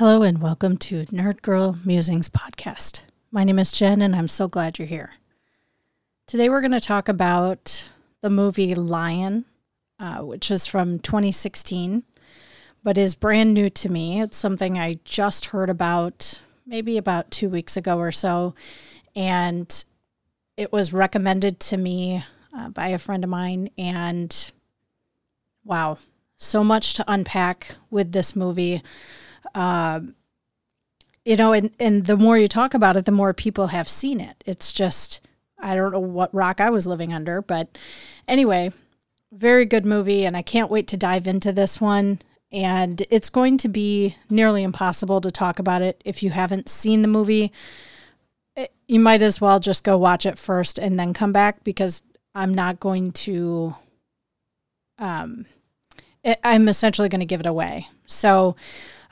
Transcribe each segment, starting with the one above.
Hello and welcome to Nerd Girl Musings podcast. My name is Jen and I'm so glad you're here. Today we're going to talk about the movie Lion, uh, which is from 2016, but is brand new to me. It's something I just heard about maybe about two weeks ago or so, and it was recommended to me uh, by a friend of mine. And wow, so much to unpack with this movie. Uh, you know, and, and the more you talk about it, the more people have seen it. It's just, I don't know what rock I was living under, but anyway, very good movie, and I can't wait to dive into this one. And it's going to be nearly impossible to talk about it if you haven't seen the movie. It, eh, you might as well just go watch it first and then come back because I'm not going to. Um, it, I'm essentially going to give it away. So,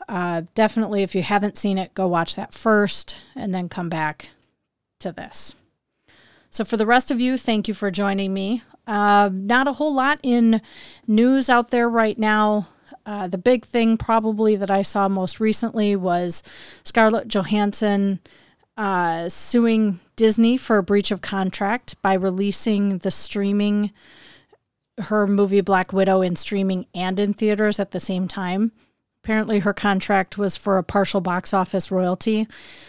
uh, definitely, if you haven't seen it, go watch that first and then come back to this. So, for the rest of you, thank you for joining me. Uh, not a whole lot in news out there right now. Uh, the big thing, probably, that I saw most recently was Scarlett Johansson uh, suing Disney for a breach of contract by releasing the streaming, her movie Black Widow in streaming and in theaters at the same time. Apparently, her contract was for a partial box office royalty.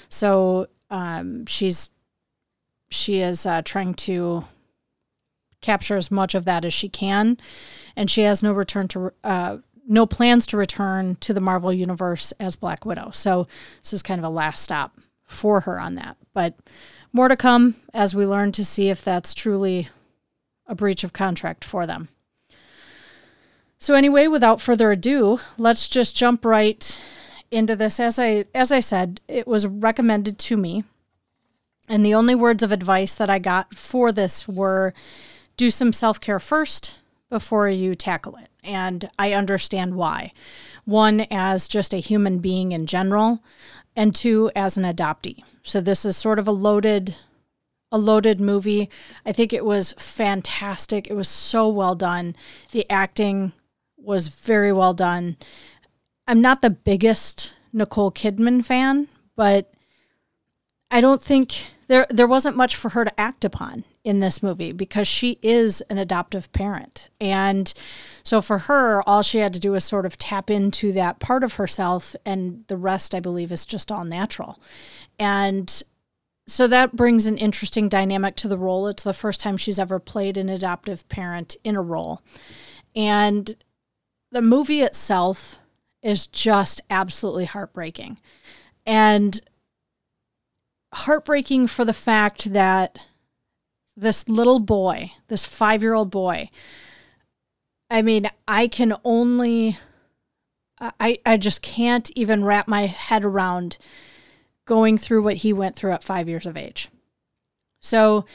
So um, she's she is uh, trying to capture as much of that as she can, and she has no return to uh, no plans to return to the Marvel universe as Black Widow. So this is kind of a last stop for her on that. But more to come as we learn to see if that's truly a breach of contract for them. So anyway, without further ado, let's just jump right into this. As I as I said, it was recommended to me and the only words of advice that I got for this were do some self care first before you tackle it. And I understand why. One, as just a human being in general, and two, as an adoptee. So this is sort of a loaded a loaded movie. I think it was fantastic. It was so well done. The acting was very well done. I'm not the biggest Nicole Kidman fan, but I don't think there there wasn't much for her to act upon in this movie because she is an adoptive parent. And so for her, all she had to do was sort of tap into that part of herself and the rest I believe is just all natural. And so that brings an interesting dynamic to the role. It's the first time she's ever played an adoptive parent in a role. And the movie itself is just absolutely heartbreaking. And heartbreaking for the fact that this little boy, this five year old boy, I mean, I can only, I, I just can't even wrap my head around going through what he went through at five years of age. So,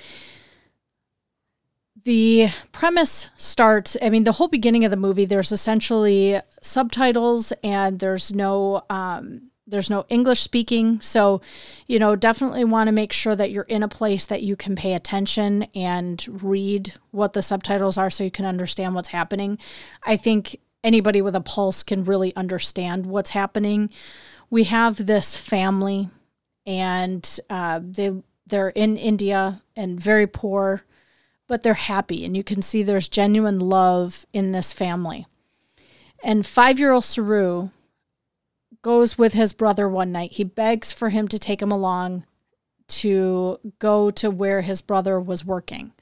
the premise starts i mean the whole beginning of the movie there's essentially subtitles and there's no um, there's no English speaking. So, you know, definitely want to make sure that you're in a place that you can pay attention and read what the subtitles are so you can understand what's happening. I think anybody with a pulse can really understand what's happening. We have this family and uh, they they're in India and very poor, but they're happy and you can see there's genuine love in this family. And 5-year-old Saroo goes with his brother one night. He begs for him to take him along to go to where his brother was working.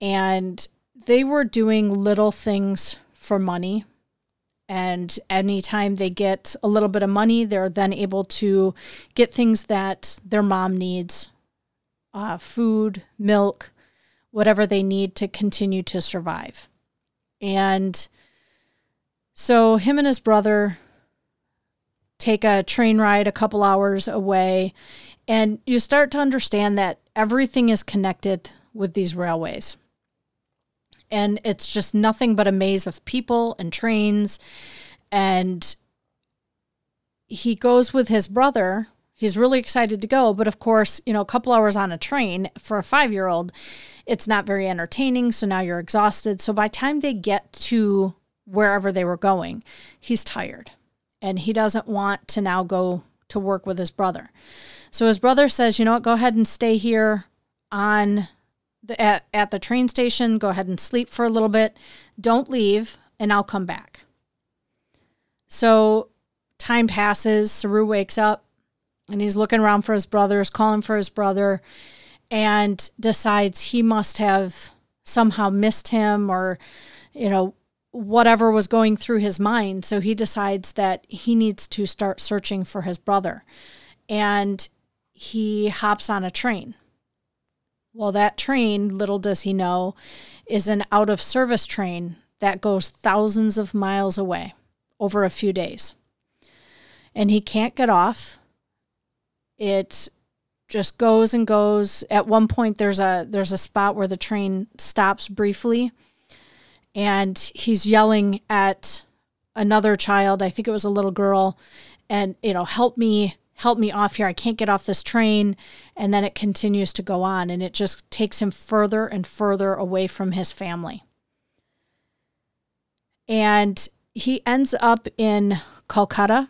And they were doing little things for money. And anytime they get a little bit of money, they're then able to get things that their mom needs uh, food, milk, whatever they need to continue to survive. And so, him and his brother take a train ride a couple hours away, and you start to understand that everything is connected with these railways. And it's just nothing but a maze of people and trains. And he goes with his brother. He's really excited to go. But of course, you know, a couple hours on a train for a five year old, it's not very entertaining. So now you're exhausted. So by the time they get to wherever they were going, he's tired and he doesn't want to now go to work with his brother. So his brother says, "You know what? Go ahead and stay here on the at, at the train station. Go ahead and sleep for a little bit. Don't leave, and I'll come back." So time passes. Saroo wakes up and he's looking around for his brothers, calling for his brother, and decides he must have somehow missed him or, you know, whatever was going through his mind. So he decides that he needs to start searching for his brother. And he hops on a train. Well, that train, little does he know, is an out of service train that goes thousands of miles away over a few days. And he can't get off. It just goes and goes. At one point there's a there's a spot where the train stops briefly and he's yelling at another child, I think it was a little girl, and you know, help me help me off here. I can't get off this train. And then it continues to go on and it just takes him further and further away from his family. And he ends up in Calcutta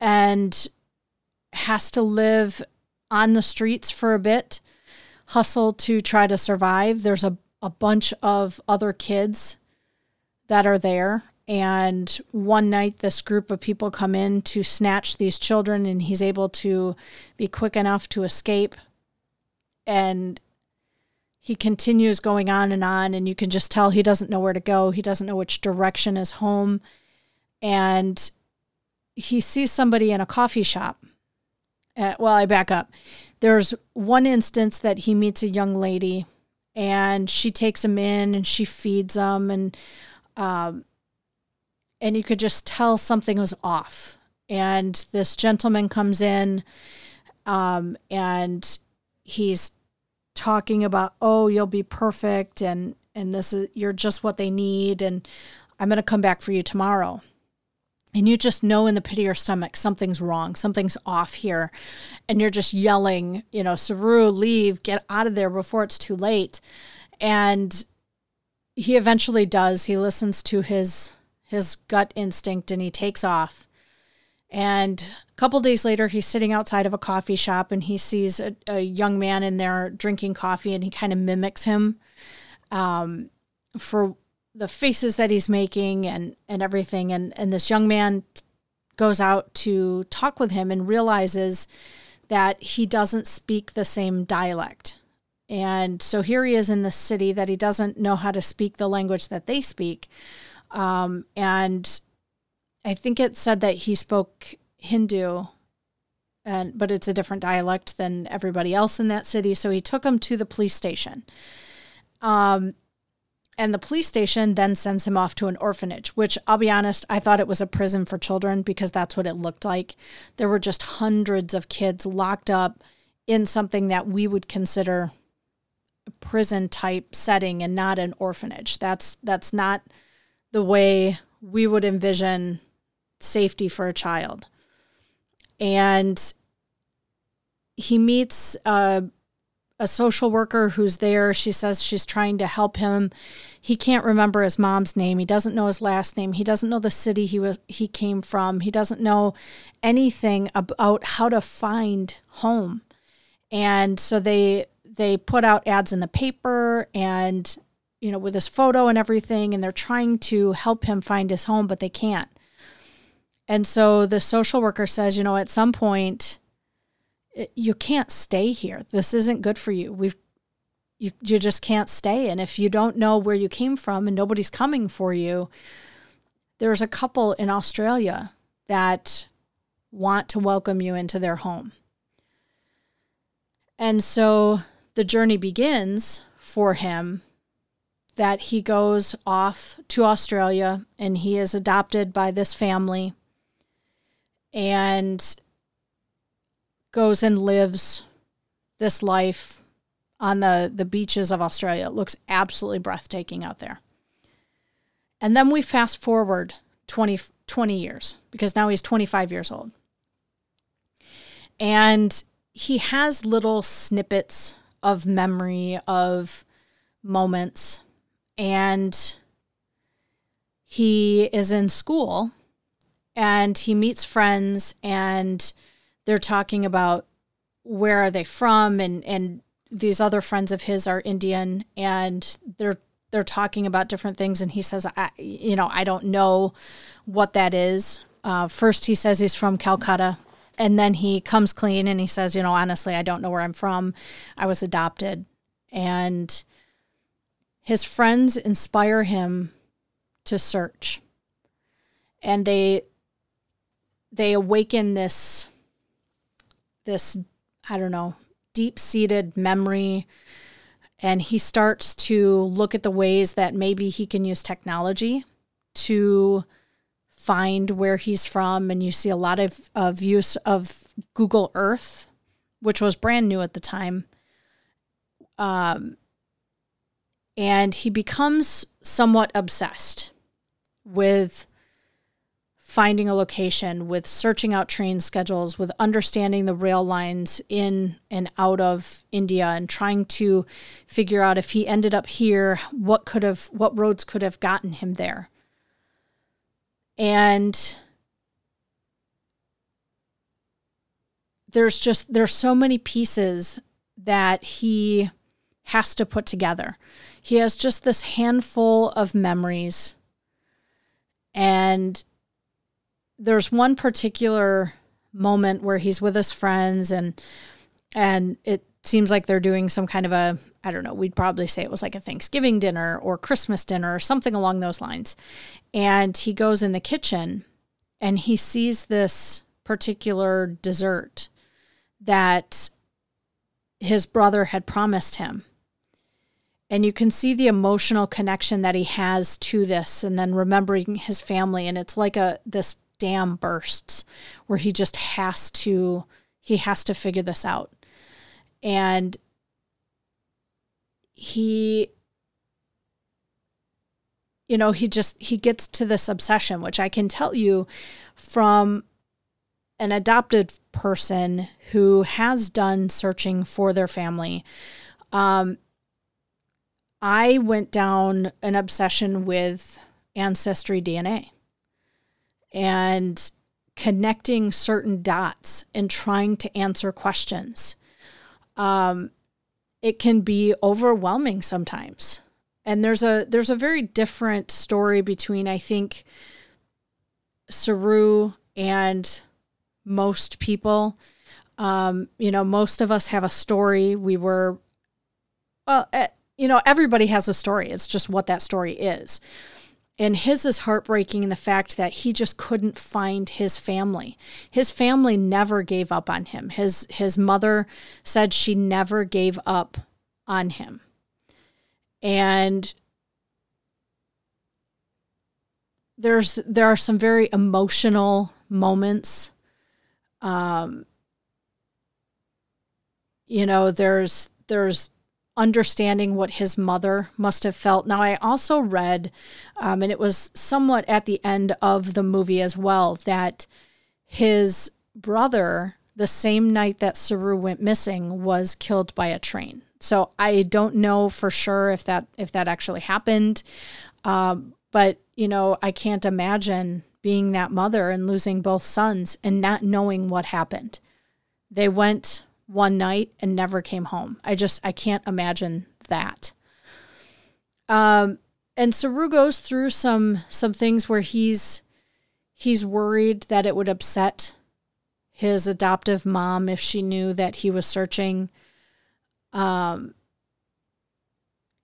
and has to live on the streets for a bit, hustle to try to survive. There's a, a bunch of other kids that are there. And one night, this group of people come in to snatch these children, and he's able to be quick enough to escape. And he continues going on and on, and you can just tell he doesn't know where to go. He doesn't know which direction is home. And he sees somebody in a coffee shop. Uh, well, I back up. There's one instance that he meets a young lady and she takes him in and she feeds him and um, and you could just tell something was off. And this gentleman comes in um, and he's talking about, oh, you'll be perfect and and this is you're just what they need and I'm going to come back for you tomorrow and you just know in the pit of your stomach something's wrong, something's off here, and you're just yelling, you know, Saroo, leave, get out of there before it's too late. And he eventually does. He listens to his his gut instinct and he takes off. And a couple days later, he's sitting outside of a coffee shop and he sees a, a young man in there drinking coffee and he kind of mimics him um, for the faces that he's making and and everything. And and this young man goes out to talk with him and realizes that he doesn't speak the same dialect. And so here he is in the city that he doesn't know how to speak the language that they speak. Um, and i think it said that he spoke hindu and but it's a different dialect than everybody else in that city. So he took him to the police station. Um, and the police station then sends him off to an orphanage, which I'll be honest, I thought it was a prison for children because that's what it looked like. There were just hundreds of kids locked up in something that we would consider a prison type setting and not an orphanage. That's that's not the way we would envision safety for a child. And he meets a social worker who's there. She says she's trying to help him. He can't remember his mom's name. He doesn't know his last name. He doesn't know the city he was he came from. He doesn't know anything about how to find home. And so they they put out ads in the paper and you know with his photo and everything and they're trying to help him find his home but they can't. And so the social worker says, you know, at some point you can't stay here. This isn't good for you. We've you you just can't stay and if you don't know where you came from and nobody's coming for you, there's a couple in Australia that want to welcome you into their home. And so the journey begins for him that he goes off to Australia and he is adopted by this family. And goes and lives this life on the, the beaches of Australia. It looks absolutely breathtaking out there. And then we fast forward 20, 20 years because now he's 25 years old. And he has little snippets of memory of moments. And he is in school and he meets friends and they're talking about where are they from and and these other friends of his are Indian and they're they're talking about different things and he says I you know I don't know what that is. Uh, first he says he's from Calcutta and then he comes clean and he says, you know, honestly, I don't know where I'm from. I was adopted. And his friends inspire him to search. And they they awaken this this I don't know, deep-seated memory and he starts to look at the ways that maybe he can use technology to find where he's from and you see a lot of, of use of Google Earth, which was brand new at the time. Um, and he becomes somewhat obsessed with finding a location, with searching out train schedules, with understanding the rail lines in and out of India and trying to figure out if he ended up here, what could have what roads could have gotten him there. And there's just there's so many pieces that he has to put together. He has just this handful of memories. And there's one particular moment where he's with his friends and and it seems like they're doing some kind of a I don't know, we'd probably say it was like a Thanksgiving dinner or Christmas dinner or something along those lines. And he goes in the kitchen and he sees this particular dessert that his brother had promised him. And you can see the emotional connection that he has to this and then remembering his family and it's like a this dam bursts where he just has to he has to figure this out. And he you know he just he gets to this obsession which i can tell you from an adopted person who has done searching for their family um, i went down an obsession with ancestry dna and connecting certain dots and trying to answer questions um, it can be overwhelming sometimes. And there's a there's a very different story between I think Saroo and most people. Um, you know, most of us have a story. We were well, uh, you know, everybody has a story. It's just what that story is. And his is heartbreaking in the fact that he just couldn't find his family. His family never gave up on him. His his mother said she never gave up on him. And there's there are some very emotional moments. Um, you know, there's there's understanding what his mother must have felt. Now, I also read, um, and it was somewhat at the end of the movie as well, that his brother, the same night that Saroo went missing, was killed by a train. So I don't know for sure if that if that actually happened, um, but you know I can't imagine being that mother and losing both sons and not knowing what happened. They went one night and never came home. I just I can't imagine that. Um and Saroo goes through some some things where he's he's worried that it would upset his adoptive mom if she knew that he was searching. Um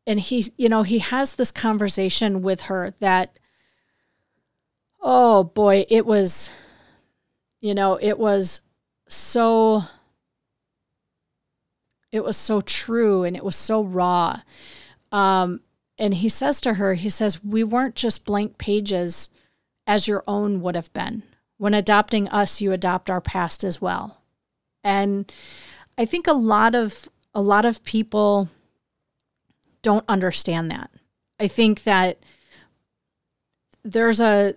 and he you know he has this conversation with her that oh boy it was you know it was so it was so true and it was so raw. Um, and he says to her, he says, We weren't just blank pages as your own would have been. When adopting us, you adopt our past as well. And I think a lot of a lot of people don't understand that. I think that there's a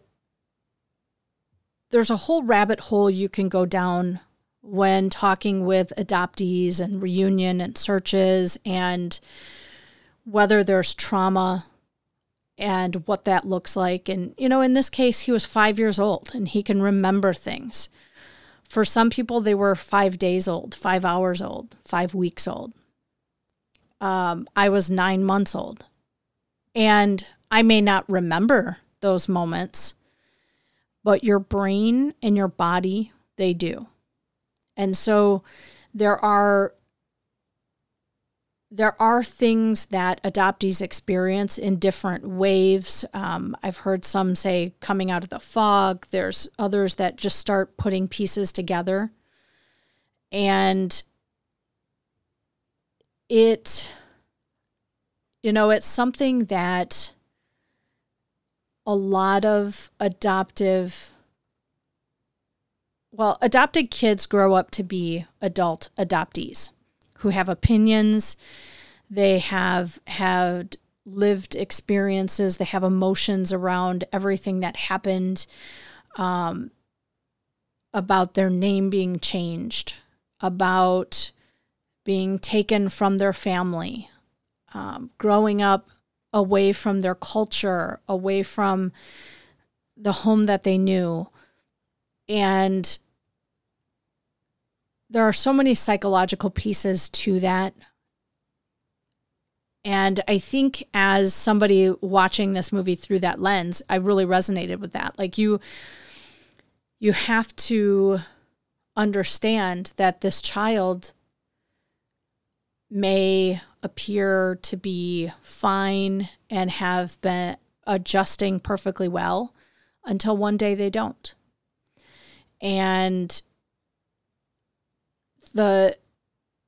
there's a whole rabbit hole you can go down when talking with adoptees and reunion and searches and whether there's trauma and what that looks like. And, you know, in this case, he was five years old and he can remember things. For some people, they were five days old, five hours old, five weeks old. Um, I was nine months old. And I may not remember those moments, but your brain and your body, they do. And so there are there are things that adoptees experience in different waves. Um, I've heard some say coming out of the fog. There's others that just start putting pieces together. And it, you know, it's something that a lot of adoptive well, adopted kids grow up to be adult adoptees who have opinions, they have had lived experiences, they have emotions around everything that happened, um, about their name being changed, about being taken from their family, um, growing up away from their culture, away from the home that they knew. And there are so many psychological pieces to that. And I think as somebody watching this movie through that lens, I really resonated with that. Like you you have to understand that this child may appear to be fine and have been adjusting perfectly well until one day they don't. And the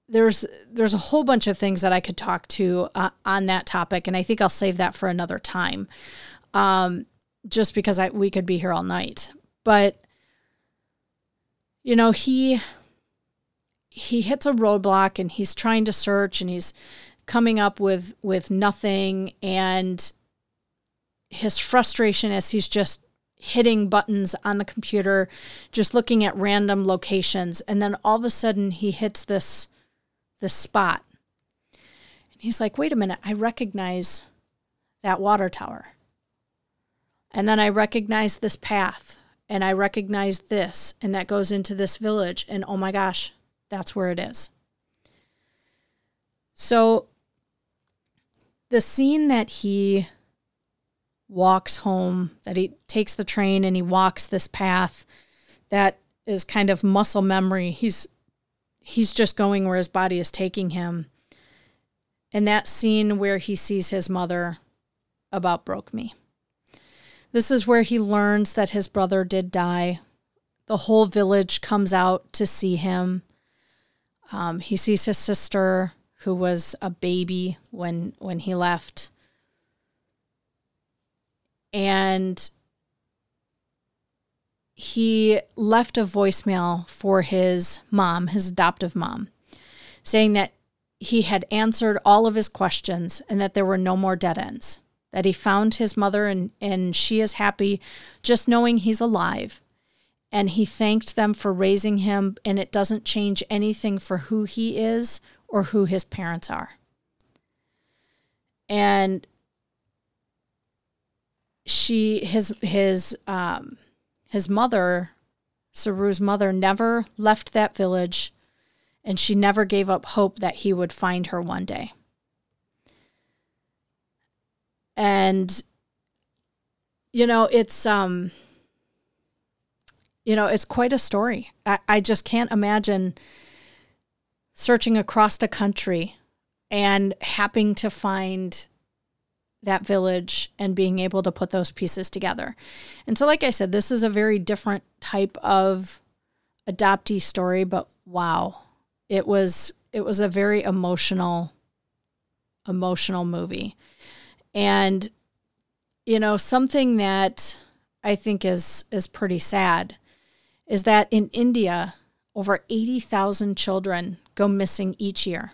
there's there's a whole bunch of things that I could talk to uh, on that topic, and I think I'll save that for another time, um, just because I we could be here all night. But you know, he he hits a roadblock, and he's trying to search, and he's coming up with with nothing, and his frustration is he's just hitting buttons on the computer, just looking at random locations, and then all of a sudden he hits this this spot. And he's like, "Wait a minute, I recognize that water tower." And then I recognize this path, and I recognize this, and that goes into this village, and oh my gosh, that's where it is. So the scene that he walks home, that he takes the train and he walks this path that is kind of muscle memory. He's he's just going where his body is taking him. And that scene where he sees his mother about broke me. This is where he learns that his brother did die. The whole village comes out to see him. Um, he sees his sister, who was a baby when when he left and he left a voicemail for his mom, his adoptive mom, saying that he had answered all of his questions and that there were no more dead ends. That he found his mother and, and she is happy just knowing he's alive. And he thanked them for raising him, and it doesn't change anything for who he is or who his parents are. And she his his um his mother Saroo's mother never left that village and she never gave up hope that he would find her one day. And you know, it's um you know, it's quite a story. I, I just can't imagine searching across the country and happening to find that village and being able to put those pieces together. And so, like I said, this is a very different type of adoptee story, but wow, it was it was a very emotional, emotional movie. And you know, something that I think is is pretty sad is that in India, over 80,000 children go missing each year.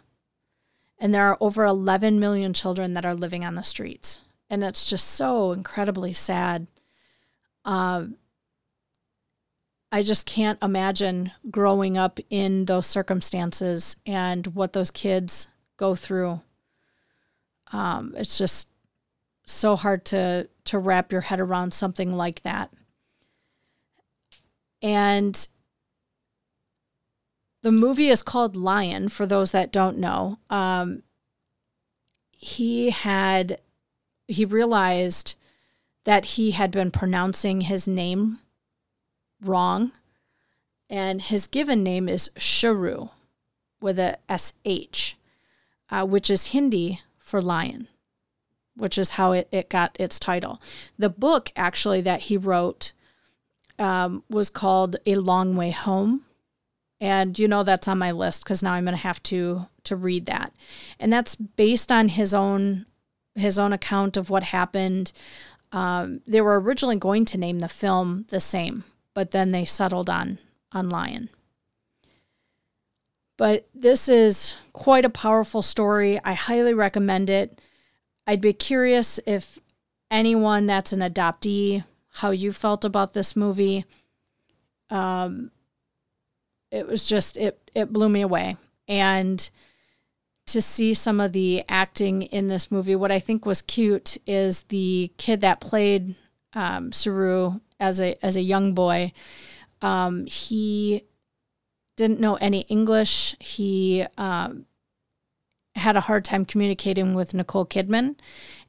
And there are over 11 million children that are living on the streets. And it's just so incredibly sad. Uh, I just can't imagine growing up in those circumstances and what those kids go through. Um, it's just, so hard to to wrap your head around something like that. And the movie is called Lion for those that don't know. Um, he had he realized that he had been pronouncing his name wrong and his given name is Sheru with a sh uh, which is hindi for lion which is how it, it got its title the book actually that he wrote um, was called a long way home and you know that's on my list because now i'm going to have to to read that. And that's based on his own his own account of what happened. Um, they were originally going to name the film the same but then they settled on on lion. But this is quite a powerful story. I highly recommend it. I'd be curious if anyone that's an adoptee how you felt about this movie. Um, it was just it it blew me away. And to see some of the acting in this movie what i think was cute is the kid that played um, Saroo as a as a young boy um, he didn't know any english. He um, had a hard time communicating with nicole kidman.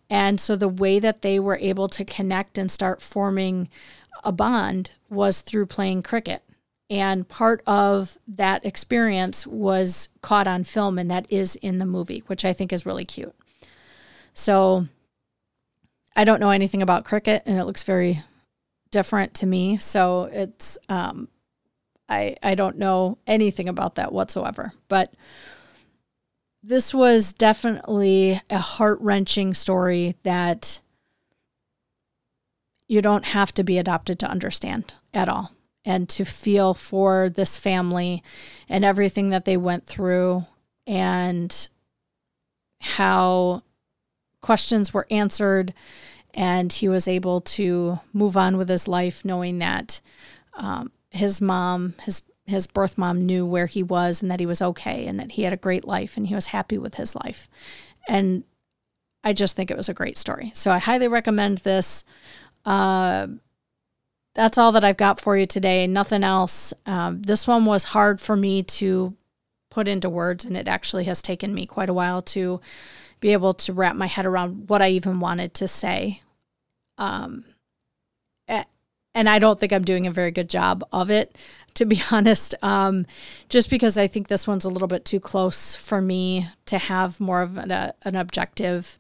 And so the way that they were able to connect and start forming a bond was through playing cricket and part of that experience was caught on film, and that is in the movie, which I think is really cute. So I don't know anything about cricket, and it looks very different to me. So it's, um, I, I don't know anything about that whatsoever. But this was definitely a heart wrenching story that you don't have to be adopted to understand at all and to feel for this family and everything that they went through and how questions were answered and he was able to move on with his life knowing that um, his mom his his birth mom knew where he was and that he was okay and that he had a great life and he was happy with his life. And i just think it was a great story. So i highly recommend this. Uh, that's all that I've got for you today. Nothing else. Um, this one was hard for me to put into words, and it actually has taken me quite a while to be able to wrap my head around what I even wanted to say. Um, and I don't think I'm doing a very good job of it, to be honest. Um, just because I think this one's a little bit too close for me to have more of an, an objective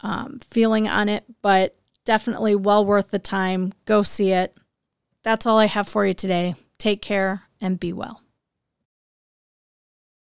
um, feeling on it. But definitely well worth the time. Go see it. That's all I have for you today. Take care and be well.